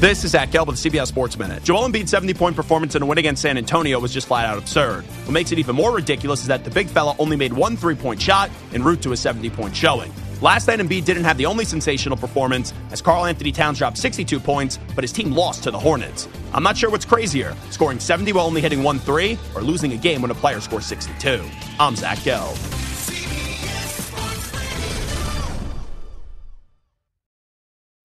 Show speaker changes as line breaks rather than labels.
This is Zach Gelb with the CBS Sports Minute. Joel Embiid's 70-point performance in a win against San Antonio was just flat out absurd. What makes it even more ridiculous is that the big fella only made one three-point shot en route to a 70-point showing. Last night, Embiid didn't have the only sensational performance as Karl-Anthony Towns dropped 62 points, but his team lost to the Hornets. I'm not sure what's crazier, scoring 70 while only hitting one three, or losing a game when a player scores 62. I'm Zach Gelb.